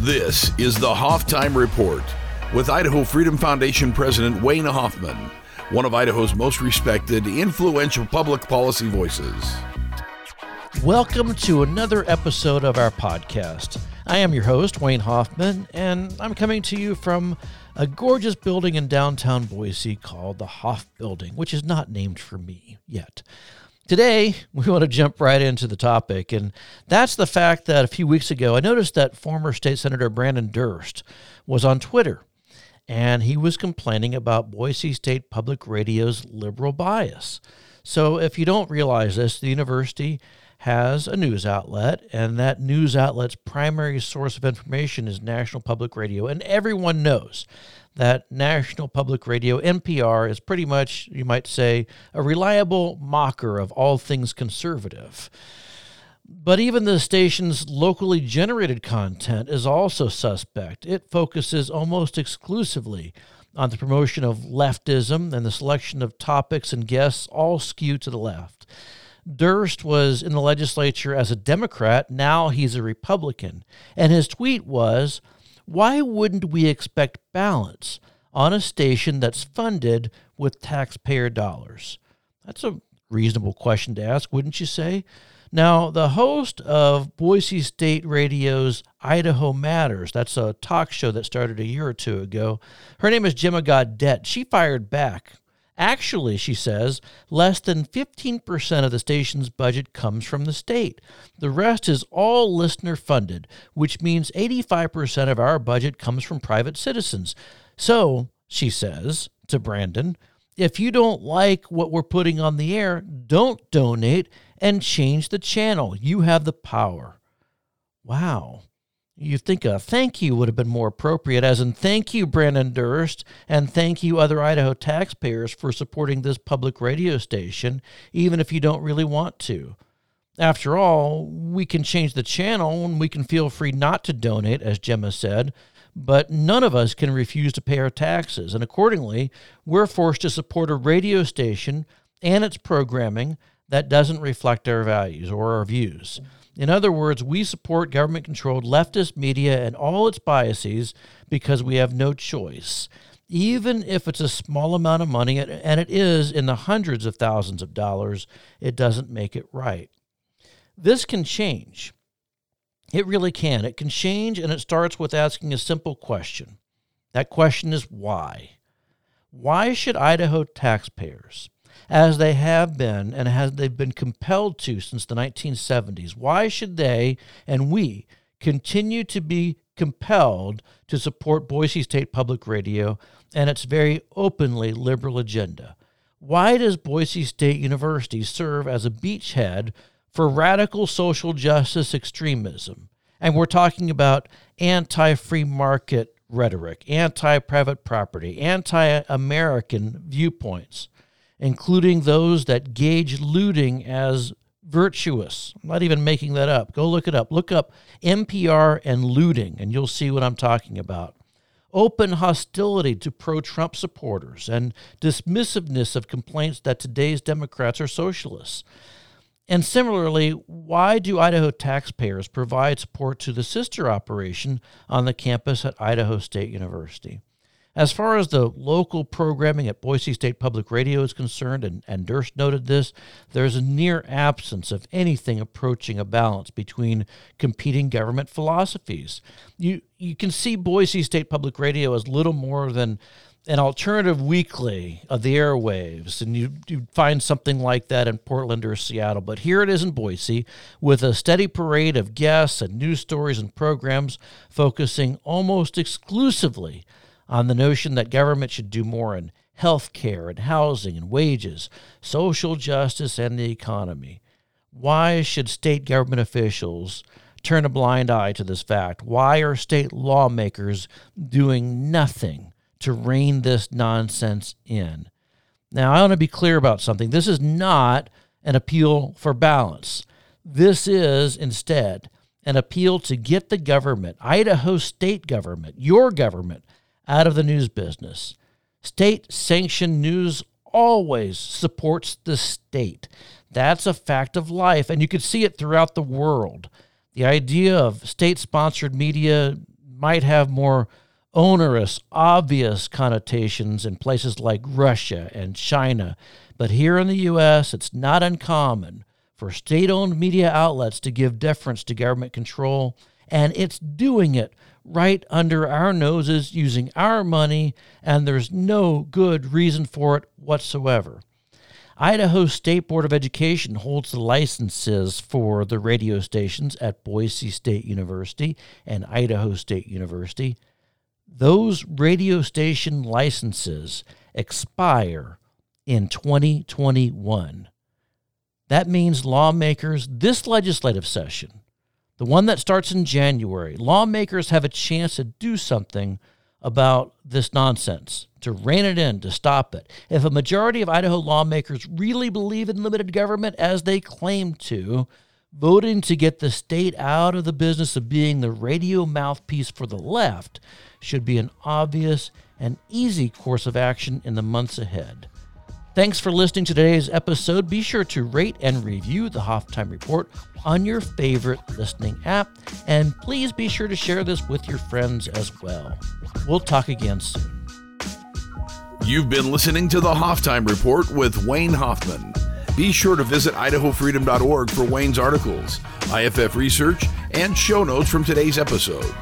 This is the Hoff-Time Report with Idaho Freedom Foundation President Wayne Hoffman, one of Idaho's most respected, influential public policy voices. Welcome to another episode of our podcast. I am your host, Wayne Hoffman, and I'm coming to you from a gorgeous building in downtown Boise called the Hoff Building, which is not named for me yet. Today, we want to jump right into the topic, and that's the fact that a few weeks ago I noticed that former State Senator Branden Durst was on Twitter, and he was complaining about Boise State Public Radio's liberal bias. So, if you don't realize this, the university has a news outlet, and that news outlet's primary source of information is National Public Radio, and everyone knows that National Public Radio, NPR, is pretty much, you might say, a reliable mocker of all things conservative. But even the station's locally generated content is also suspect. It focuses almost exclusively on the promotion of leftism and the selection of topics and guests all skewed to the left. Durst was in the legislature as a Democrat, now he's a Republican. And his tweet was, why wouldn't we expect balance on a station that's funded with taxpayer dollars? That's a reasonable question to ask, wouldn't you say? Now, the host of Boise State Radio's Idaho Matters, that's a talk show that started a year or two ago, her name is Gemma Gaudette. She fired back Actually, she says, less than 15% of the station's budget comes from the state. The rest is all listener funded, which means 85% of our budget comes from private citizens. So, she says to Branden, if you don't like what we're putting on the air, don't donate and change the channel. You have the power. Wow you think a thank you would have been more appropriate, as in thank you, Branden Durst, and thank you, other Idaho taxpayers, for supporting this public radio station, even if you don't really want to. After all, we can change the channel and we can feel free not to donate, as Gemma said, but none of us can refuse to pay our taxes, and accordingly, we're forced to support a radio station and its programming that doesn't reflect our values or our views. In other words, we support government controlled leftist media and all its biases because we have no choice. Even if it's a small amount of money, and it is in the hundreds of thousands of dollars, it doesn't make it right. This can change. It really can. It can change, and it starts with asking a simple question. That question is why? Why should Idaho taxpayers as they have been and as they've been compelled to since the 1970s. Why should they and we continue to be compelled to support Boise State Public Radio and its very openly liberal agenda? Why does Boise State University serve as a beachhead for radical social justice extremism? And we're talking about anti free market rhetoric, anti private property, anti American viewpoints including those that gauge looting as virtuous. I'm not even making that up. Go look it up. Look up NPR and looting, and you'll see what I'm talking about. Open hostility to pro Trump supporters and dismissiveness of complaints that today's Democrats are socialists. And similarly, why do Idaho taxpayers provide support to the sister operation on the campus at Idaho State University? As far as the local programming at Boise State Public Radio is concerned, and, and Durst noted this, there's a near absence of anything approaching a balance between competing government philosophies. You, you can see Boise State Public Radio as little more than an alternative weekly of the airwaves, and you you find something like that in Portland or Seattle. But here it is in Boise, with a steady parade of guests and news stories and programs focusing almost exclusively on the notion that government should do more in health care and housing and wages, social justice, and the economy. Why should state government officials turn a blind eye to this fact? Why are state lawmakers doing nothing to rein this nonsense in? Now, I want to be clear about something. This is not an appeal for balance. This is instead an appeal to get the government, Idaho state government, your government, out of the news business. State sanctioned news always supports the state. That's a fact of life, and you can see it throughout the world. The idea of state sponsored media might have more onerous, obvious connotations in places like Russia and China. But here in the U.S., it's not uncommon for state owned media outlets to give deference to government control, and it's doing it right under our noses using our money, and there's no good reason for it whatsoever. Idaho State Board of Education holds the licenses for the radio stations at Boise State University and Idaho State University. Those radio station licenses expire in 2021. That means lawmakers this legislative session, the one that starts in January, lawmakers have a chance to do something about this nonsense, to rein it in, to stop it. If a majority of Idaho lawmakers really believe in limited government as they claim to, voting to get the state out of the business of being the radio mouthpiece for the left should be an obvious and easy course of action in the months ahead. Thanks for listening to today's episode. Be sure to rate and review the Hoftime Report on your favorite listening app, and please be sure to share this with your friends as well. We'll talk again soon. You've been listening to the Hoftime Report with Wayne Hoffman. Be sure to visit idahofreedom.org for Wayne's articles, IFF research, and show notes from today's episode.